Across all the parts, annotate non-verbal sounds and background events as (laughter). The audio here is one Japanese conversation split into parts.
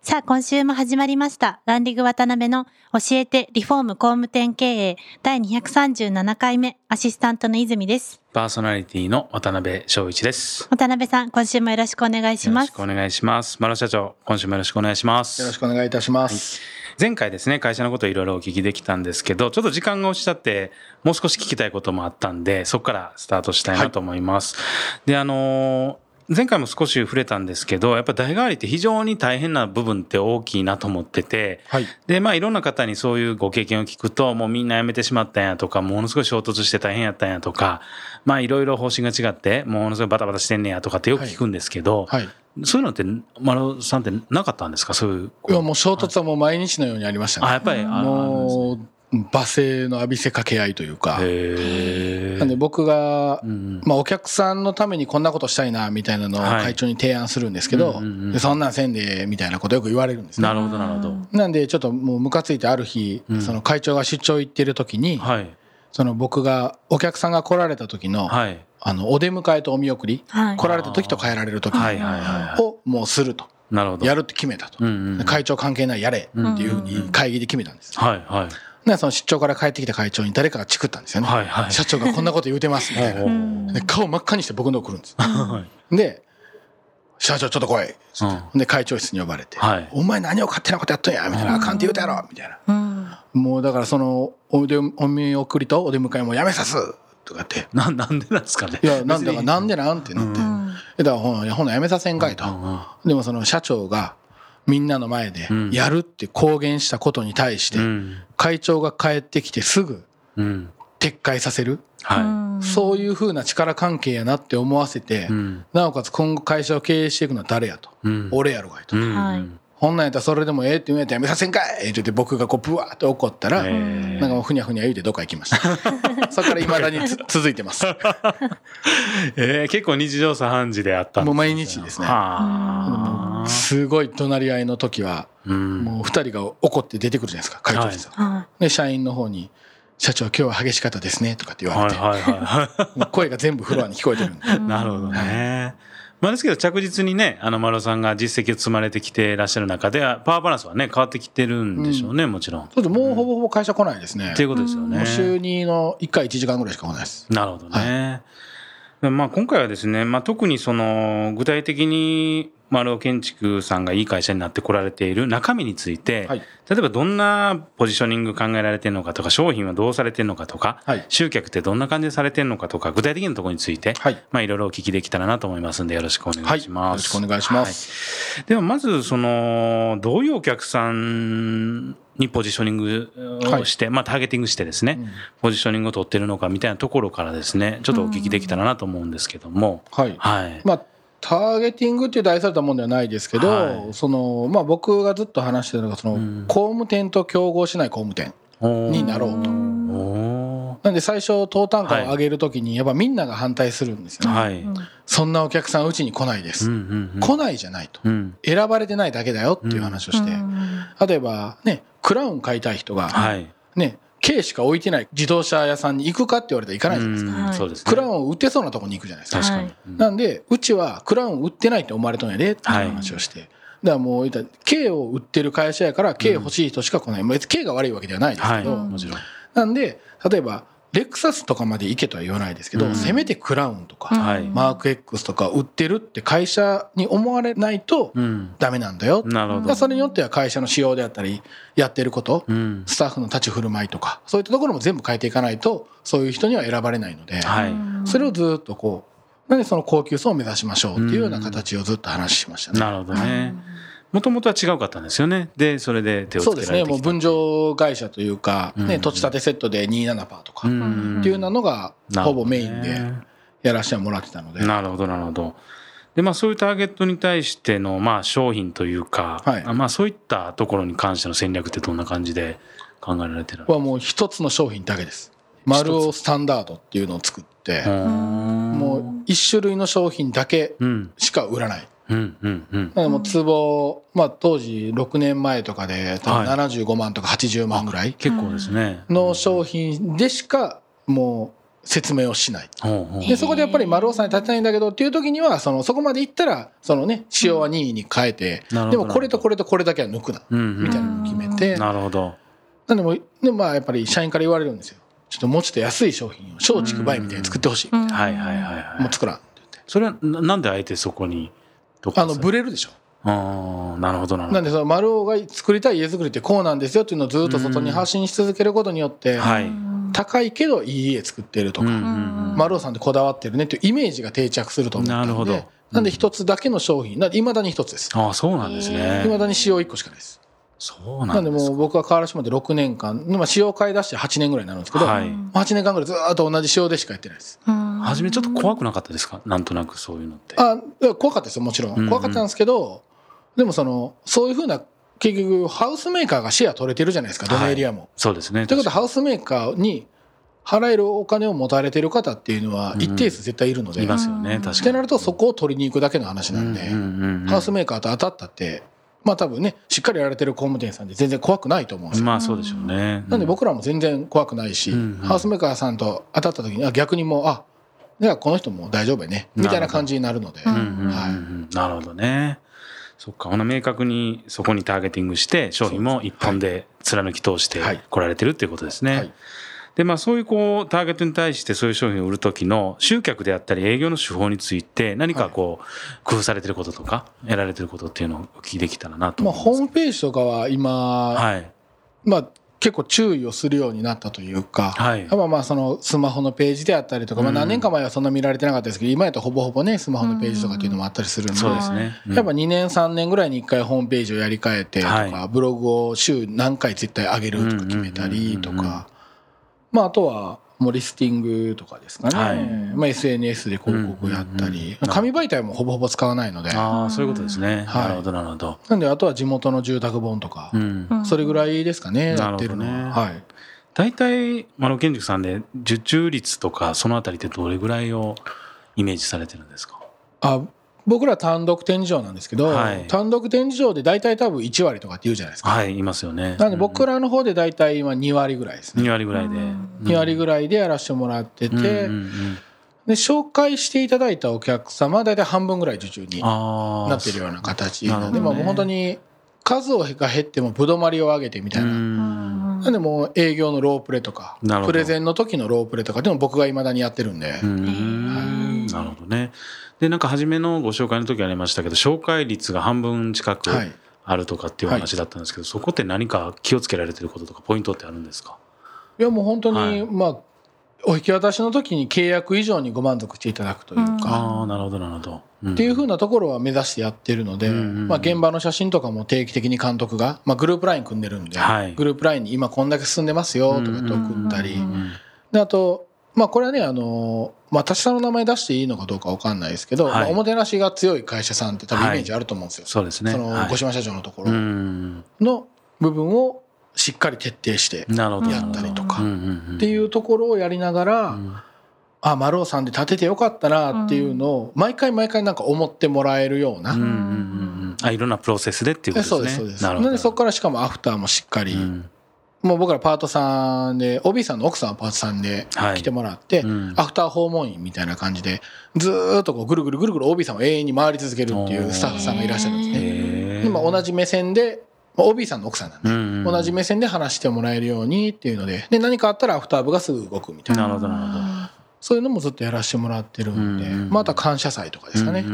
さあ今週も始まりましたランディング渡辺の教えてリフォーム工務店経営第237回目アシスタントの泉ですパーソナリティの渡辺翔一です。渡辺さん今週もよろしくお願いしますよろしくお願いします。マロ社長、今週もよろしくお願いします。よろしくお願いいたします。前回ですね、会社のことをいろいろお聞きできたんですけど、ちょっと時間が押しちゃって、もう少し聞きたいこともあったんで、そこからスタートしたいなと思います。で、あのー前回も少し触れたんですけど、やっぱ代替わりって非常に大変な部分って大きいなと思ってて、はい。で、まあいろんな方にそういうご経験を聞くと、もうみんな辞めてしまったんやとか、ものすごい衝突して大変やったんやとか、まあいろいろ方針が違って、ものすごいバタバタしてんねやとかってよく聞くんですけど、はい。そういうのって、丸さんってなかったんですか？そういう。いや、もう衝突はもう毎日のようにありましたあ、やね。っぱり、あもう、罵声の浴びせかけ合いというか。へなんで僕がう、んまあお客さんのためにこんなことしたいな、みたいなのをはい会長に提案するんですけどそんなんせんで、みたいなことよく言われるんですねな。るほど、なるほど。なんでちょっともうムカついてある日うん、その会長が出張行ってる時に、はい。その僕が、お客さんが来られた時の、はい。あの、お出迎えとお見送り、はい来られた時と帰られる時。をもうすると。なるほど。やるって決めたと。うんうん。会長関係ないやれっていうふうに会議で決めたんです。はいはい。で、その出張から帰ってきた会長に誰かがチクったんですよね。はいはい社長がこんなこと言うてますみたいな。で顔真っ赤にして僕のとこ来るんです。はいで、社長ちょっと来い。うんで、会長室に呼ばれて、はいお前何を勝手なことやっとんやみたいな。あかんって言うたやろみたいな。うんもうだからその、お出お見送りとお出迎えもやめさすとかって。な、なんでなんですかね。いや、なんだかなんでなんってなって。だからほな、いやほなやめさせんかいと。でもその社長がみんなの前でうんやるって公言したことに対して、うん。会長が帰ってきてすぐうん。撤回させる、はそういうふうな力関係やなって思わせて、い。うん。なおかつ今後会社を経営していくのは誰やと、うん。俺やろがいと、うん。はいほんなんやったらそれでもええって言うんやったらやめさせんかいって言って僕がこうブワーって怒ったら、なんかもうふにゃふにゃ言うてどっか行きました (laughs) そこから未だにつ続いてます (laughs) えー、結構日常茶飯事であったんもうです毎日ですねはあ。すごい怒鳴り合いの時はうん。もう二人が怒って出てくるじゃないですか会長室、はで社員の方に「社長今日は激しかったですね」とかって言われて、はいはいはもう声が全部フロアに聞こえてるんでい。(laughs) なるほどね。まあですけど着実にね、あの丸尾さんが実績を積まれてきていらっしゃる中では、パワーバランスはね、変わってきてるんでしょうね、もちろん。っそうするともうほぼほぼ会社来ないですねていうことですよね。週2の1回1時間ぐらいしか来ないですなるほどね。まあ今回はですね、まあ特にその具体的に丸尾建築さんがいい会社になってこられている中身について、はい。例えばどんなポジショニング考えられてるのかとか、商品はどうされてるのかとか、はい。集客ってどんな感じでされてるのかとか、具体的なところについて、はい。まあいろいろお聞きできたらなと思いますんで、よろしくお願はいいします。よろしくお願いします、はい。ではまずそのどういうお客さんにポジショニングをして、まあターゲティングしてですね、ポジショニングを取ってるのかみたいなところからですねちょっとお聞きできたらなと思うんですけども、はい。はい、まあターゲティングっていう題されたもんではないですけど、はい。そのまあ、僕がずっと話してるのがその、ん。工務店と競合しない工務店になろうと。おなんで最初当単価を上げるときにやっぱみんなが反対するんですよね、ーはい、そんなお客さんうちに来ないでうんす、うんうん。来ないじゃないと。うん。選ばれてないだけだよっていう話をして、例えばねクラウン買いたい人が、はい。ね K しか置いてない自動車屋さんに行くかって言われたら行かないじゃないですか、うんはいクラウンを売ってそうなとこに行くじゃないですか。確かに、はい。うん。なんでうちはクラウン売ってないって思われとんやでっていう話をして、だからもう言ったら K を売ってる会社やから K 欲しい人しか来ない、別に K が悪いわけではないですはい。けど、もちろん。なんで例えばレクサスとかまで行けとは言わないですけど、うん。せめてクラウンとか、はい。マーク X とか売ってるって会社に思われないとうん。ダメなんだよ、なるほど。それによっては会社の仕様であったりやってること、うん。スタッフの立ち振る舞いとかそういったところも全部変えていかないとそういう人には選ばれないので、はい。それをずっとこうなんでその高級層を目指しましょうっていうような形をずっと話しましたね。なるほどねもともとは違うかったんですよね。でそれで手をそうですね。もう分譲会社というか、ねうん。土地建てセットで27%とか、ん。っていうなのがほぼメインでやらせてもらってたので、なるほどなるほど。でまあ、そういうターゲットに対しての、まあ、商品というか、はい。まあ、そういったところに関しての戦略ってどんな感じで考えられてるのはもう一つの商品だけです。丸尾スタンダードっていうのを作ってもう一種類の商品だけうん。しか売らない。うんうんうんなのでもう壺、まあ、当時6年前とかで多分はい。75万とか80万ぐらい結構ですね。の商品でしかもう説明をしない。ほうほう。でそこでやっぱり丸尾さんに立てないんだけどっていう時にはそのそこまでいったらそのね仕様は任意に変えてなるほどでもこれとこれとこれだけは抜くなうんうんみたいなのを決めて。なるほど。なんでもうでもまあやっぱり社員から言われるんですよ。ちょっともうちょっと安い商品を松竹梅みたいに作ってほしい。うん。はいはいはいはい。もう作らんって言って。それはななんであえてそこにあのブレるでしょ。ああなるほどなるほど。なんでその丸尾が作りたい家づくりってこうなんですよっていうのをずっと外に発信し続けることによってはい。高いけどいい家作ってるとか丸尾さんってこだわってるねっていうイメージが定着すると思ったなるほど。なんで一つだけの商品。いまだに一つです。ああそうなんですいね。まだに仕様1個しかないです。そうなでなんんで。もう僕は河原島で6年間。まあ仕様買い出して8年ぐらいになるんですけどはい。8年間ぐらいずーっと同じ仕様でしかやってないです初めちょっと怖くなかったですか？なんとなくそういうのって。あ怖かったですよもちろうんうんん怖かったんですけどでもそのそういうふうな結局ハウスメーカーがシェア取れてるじゃないですかどのエリアも。そうですね。ということはハウスメーカーに払えるお金を持たれてる方っていうのは一定数絶対いるので、いっますよね。確かに。てなるとそこを取りに行くだけの話なんで、うんうんうんうんハウスメーカーと当たったってまあ多分ねしっかりやられてる工務店さんで全然怖くないと思うんですよ。まあそうでしょうね。なんで僕らも全然怖くないし、うんうんハウスメーカーさんと当たった時にあ逆にもうあじゃあこの人も大丈夫やね。みたいな感じになるので、なるほどね。そっか、明確にそこにターゲティングして商品も一本で貫き通してはい。来られてるっていうことですね。はい。でまあそういうこうターゲットに対してそういう商品を売る時の集客であったり営業の手法について何かこう工夫されてることとかやられてることっていうのをお聞きできたらなとまあ、思います。ホームページとかは今、はい。まあ、結構注意をするようになったというか、はい。やっぱまあそのスマホのページであったりとか、まあ、うん。何年か前はそんな見られてなかったですけど今やとほぼほぼねスマホのページとかっていうのもあったりするんで、そうですね。うん。やっぱ2年3年ぐらいに1回ホームページをやり替えてとか、はい。ブログを週何回絶対上げるとか決めたりとか、まあ、あとはもうリスティングとかですかね、はいまあ、SNS で広告やったり、うんうん紙媒体もほぼほぼ使わないので、ああそういうことですね。はいなるほどなるほど。なんであとは地元の住宅本とか、うん。それぐらいですかね、なやってるのは。るほどねはい大体あの建築さんで受注率とかそのあたりってどれぐらいをイメージされてるんですか？あ僕ら単独展示場なんですけど、はい単独展示場で大体多分1割とかって言うじゃないですか。はいいますよね。なんで僕らの方で大体今2割ぐらいですね。2割ぐらいで。2割ぐらいでやらせてもらってて、うんうんうんで紹介していただいたお客様は大体半分ぐらい受注になってるような形なので、もう本当に数が減ってもぶどまりを上げてみたいな。なんでもう営業のロープレとかプレゼンの時のロープレとかでも僕がいまだにやってるんで、うんなるほどね。でなんか初めのご紹介の時ありましたけど紹介率が半分近くはい。あるとかっていう話だったんですけど、そこって何か気をつけられてることとかポイントってあるんですか？いやもう本当に、はい。まあお引き渡しの時に契約以上にご満足していただくというか、ああなるほどなるほど。っっていうふうなところは目指してやってるので、うんうんうん。まあ、現場の写真とかも定期的に監督が、まあ、グループライン組んでるんで、はい。グループラインに今こんだけ進んでますよとかって送ったり、うんであと、まあ、これはねあの、まあ、他の名前出していいのかどうかわかんないですけど、はい。まあおもてなしが強い会社さんって多分イメージあると思うんですよ、そうですね。そのはい。五島社長のとこうろん。の部分をしっかり徹底してやったりとかっていうところをやりながら、うん。あ丸尾さんで立ててよかったなっていうのを毎回毎回なんか思ってもらえるような、うんうんうんうん。あいろんなプロセスでっていうことですね。そうですそうです。なのでそこからしかもアフターもしっかり、うんもう僕らパートさんで OB さんの奥さんはパートさんではい。来てもらって、うん。アフター訪問員みたいな感じでずーっとこうぐるぐるぐるぐる OB さんを永遠に回り続けるっていうスタッフさんがいらっしゃるんですね。今同じ目線でまあ OB さんの奥さんなんで、うんうん。同じ目線で話してもらえるようにっていうのでで何かあったらアフター部がすぐ動くみたいな。なるほどなるほど。そういうのもずっとやらせてもらってるんで、まあ、あとは感謝祭とかですかね、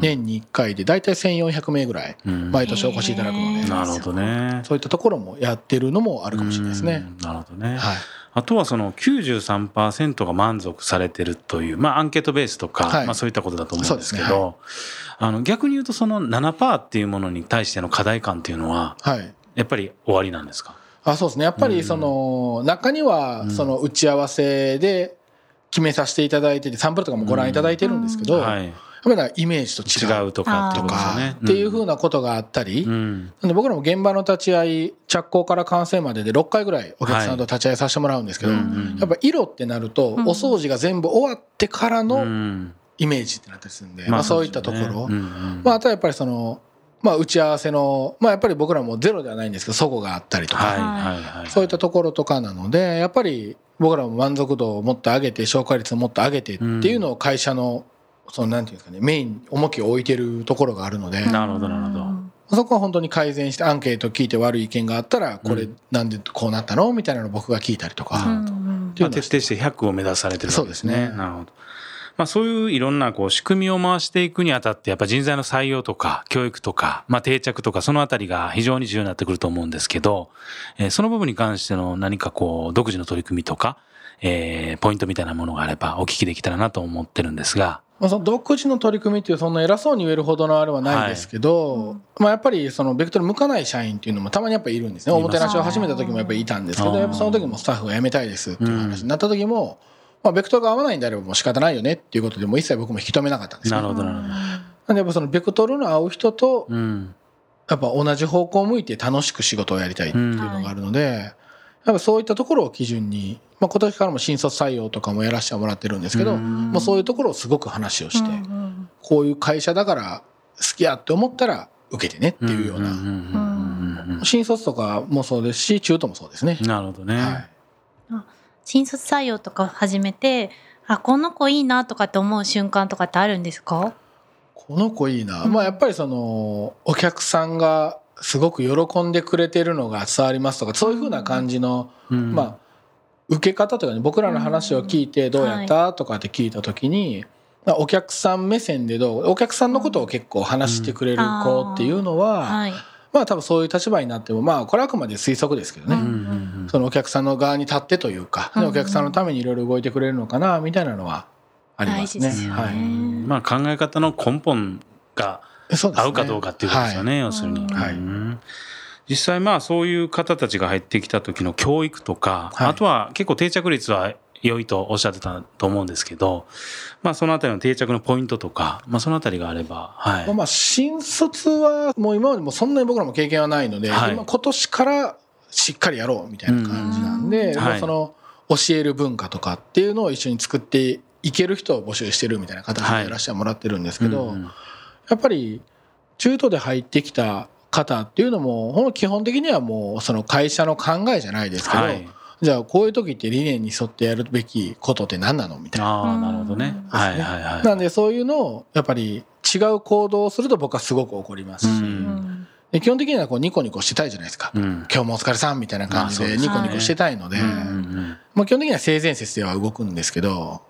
年に1回で大体1400名ぐらいうん。毎年お越しいただくので、なるほどね。そういったところもやってるのもあるかもしれないですね。うんなるほどね。はい。あとはその93%が満足されてるという、まあアンケートベースとか、はい。まあそういったことだと思うんですけそうですね。ど、あの逆に言うとその7%っていうものに対しての課題感っていうのは、はい。やっぱり終わりなんですか？あそうですね。やっぱりその中にはその打ち合わせで決めさせていただいててサンプルとかもご覧いただいてるんですけど、やっはい。ぱりイメージと違う違うとかってとか。っていうふうなことがあったり、うん。なんで僕らも現場の立ち会い着工から完成までで6回ぐらいお客さんと立ち会いさせてもらうんですけど、うんうんやっぱ色ってなるとおん掃除が全部終わってからうのんイメージってなったりするんで、まあ、そういったところ、うんうんまあ、あとはやっぱりその、まあ、打ち合わせの、まあ、やっぱり僕らもゼロではないんですけどそこがあったりとか、はいはいはい。そういったところとかなのでやっぱり僕らも満足度をもっと上げて消化率をもっと上げてっていうのを会社のそのなんていうんですかねメイン重きを置いてるところがあるので、なるほどなるほど。そこは本当に改善してアンケート聞いて悪い意見があったらこれなんでこうなったの？みたいなのを僕が聞いたりとか、うん。まあ、徹底して100を目指されてるわけですね。そうですね。なるほど。まあそういういろんなこう仕組みを回していくにあたってやっぱ人材の採用とか教育とか、まあ定着とかそのあたりが非常に重要になってくると思うんですけど、えーその部分に関しての何かこう独自の取り組みとか、えーポイントみたいなものがあればお聞きできたらなと思ってるんですが。まあ、その独自の取り組みっていうそんな偉そうに言えるほどのあれはないですけど、まあ、やっぱりそのベクトル向かない社員っていうのもたまにやっぱりいるんですね。おもてなしを始めた時もやっぱりいたんですけどやっぱその時もスタッフが辞めたいですっていう話になった時も、まあ、ベクトルが合わないんであればもう仕方ないよねっていうことでもう一切僕も引き止めなかったんですよ。なるほどなるほど。なんでやっぱそのベクトルの合う人とうん。やっぱ同じ方向を向いて楽しく仕事をやりたいっていうのがあるので、やっぱそういったところを基準に、まあ、今年からも新卒採用とかもやらせてもらってるんですけど、うん。もうそういうところをすごく話をして、うんこういう会社だから好きやって思ったら受けてねっていうような、新卒とかもそうですし中途もそうですね。うんなるほどね。はい新卒採用とか始めてあこの子いいなとかって思う瞬間とかってあるんですか？この子いいな、まあやっぱりそのお客さんがすごく喜んでくれてるのが伝わりますとかそういうふうな感じの、うん。まあ受け方というかね僕らの話を聞いてどうやったとかって聞いた時に、まあお客さん目線でどうお客さんのことを結構話してくれる子っていうのは、はい。まあ多分そういう立場になってもまあこれはあくまで推測ですけどね、うんうんうんそのお客さんの側に立ってというか、うん。お客さんのためにいろいろ動いてくれるのかなみたいなのはありますね。すよね。はい。うんまあ考え方の根本が合うかどうかっていうことですよね、要するに。はい。うん。実際まあそういう方たちが入ってきた時の教育とか、はい。あとは結構定着率は良いとおっしゃってたと思うんですけど、まあそのあたりの定着のポイントとか、まあそのあたりがあれば、はい。まあ新卒はもう今までもそんなに僕らも経験はないので、はい。今今年からしっかりやろうみたいな感じなんで、その教える文化とかっていうのを一緒に作っていける人を募集してるみたいな形でやらせてもらってるんですけど、やっぱり中途で入ってきた方っていうのもほんと基本的にはもうその会社の考えじゃないですけど、はい。じゃあこういう時って理念に沿ってやるべきことって何なのみたいな。ああ、なるほどね。うんはいはいはい。なんでそういうのをやっぱり違う行動をすると僕はすごく怒りますし、うんうんで基本的にはこうニコニコしてたいじゃないですか、うん。今日もお疲れさんみたいな感じでニコニコしてたいので、まあ、基本的には性善説では動くんですけど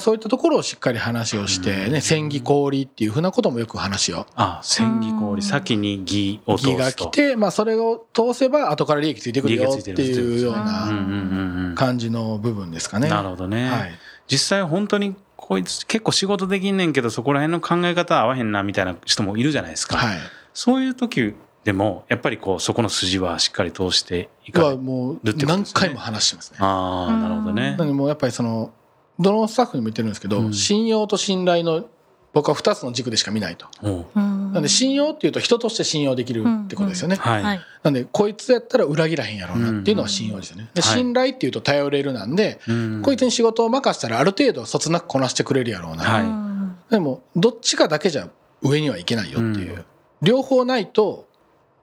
そういったところをしっかり話をして、ね、戦技氷っていうふうなこともよく話をあ、千里氷、先に義を通義がすと。来て、まあ、それを通せば後から利益ついてくるよってついうような。感じの部分ですかね。なるほどね。はい実際本当にこいつ結構仕事できんねんけどそこら辺の考え方合わへんなみたいな人もいるじゃないですか。はいそういう時でもやっぱりこうそこの筋はしっかり通していかない。はもうるって何回も話してますね。ああ、なるほどねな。もうやっぱりそのどのスタッフにも言ってるんですけど、うん信用と信頼の僕は2つの軸でしか見ないと。なんで信用っていうと人として信用できるってことですよね。なんでこいつやったら裏切らへんやろうなっていうのは信用ですよね。ではい信頼っていうと頼れるなんで、うんこいつに仕事を任せたらある程度そつなくこなしてくれるやろうな。でもどっちかだけじゃ上にはいけないよっていう、うん両方ないと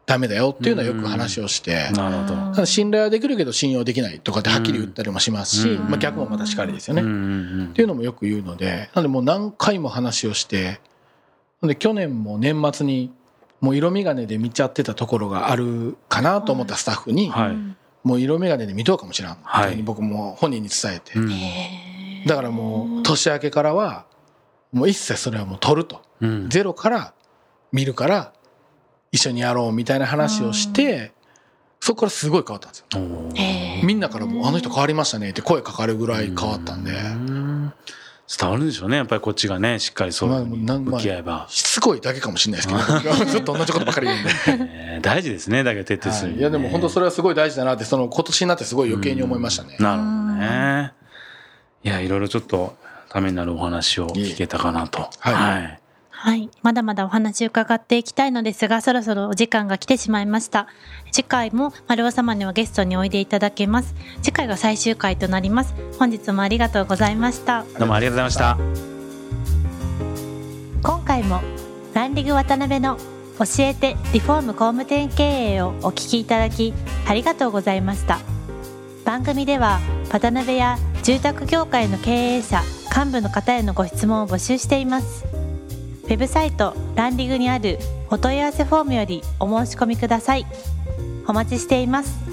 ダメだよっていうのはよく話をして、なるほど。信頼はできるけど信用できないとかってはっきり言ったりもしますし、うん。まあ、逆もまたしかりですよね。うんっうんうん。ていうのもよく言うのでなんでもう何回も話をしてで去年も年末にもう色眼鏡で見ちゃってたところがあるかなと思ったスタッフに、はい。もう色眼鏡で見とうかもしれん、はい。っていに僕も本人に伝えて、だからもう年明けからはもう一切それはもう取ると。うん。ゼロから見るから一緒にやろうみたいな話をしてそこからすごい変わったんですよ。みんなからもうあの人変わりましたねって声かかるぐらい変わったんで。うん伝わるんでしょうねやっぱりこっちがねしっかりそういうふうにまあまあ向き合えば、しつこいだけかもしれないですけど (laughs) ずっと同じことばっかり言うんで。(laughs) えー大事ですねだけど徹底する、はい、いやでも本当それはすごい大事だなってその今年になってすごい余計に思いましたね。なるほどね。いや、いろいろちょっとためになるお話を聞けたかなと。はいはい。はい。まだまだお話伺っていきたいのですが、そろそろお時間が来てしまいました。次回も丸尾様にはゲストにおいでいただけます。次回が最終回となります。本日もありがとうございました。どうもありがとうございました。今回もランディング渡辺の教えてリフォーム工務店経営をお聞きいただきありがとうございました番組では渡辺や住宅業界の経営者幹部の方へのご質問を募集していますウェブサイトランディングにあるお問い合わせフォームよりお申し込みください。お待ちしています。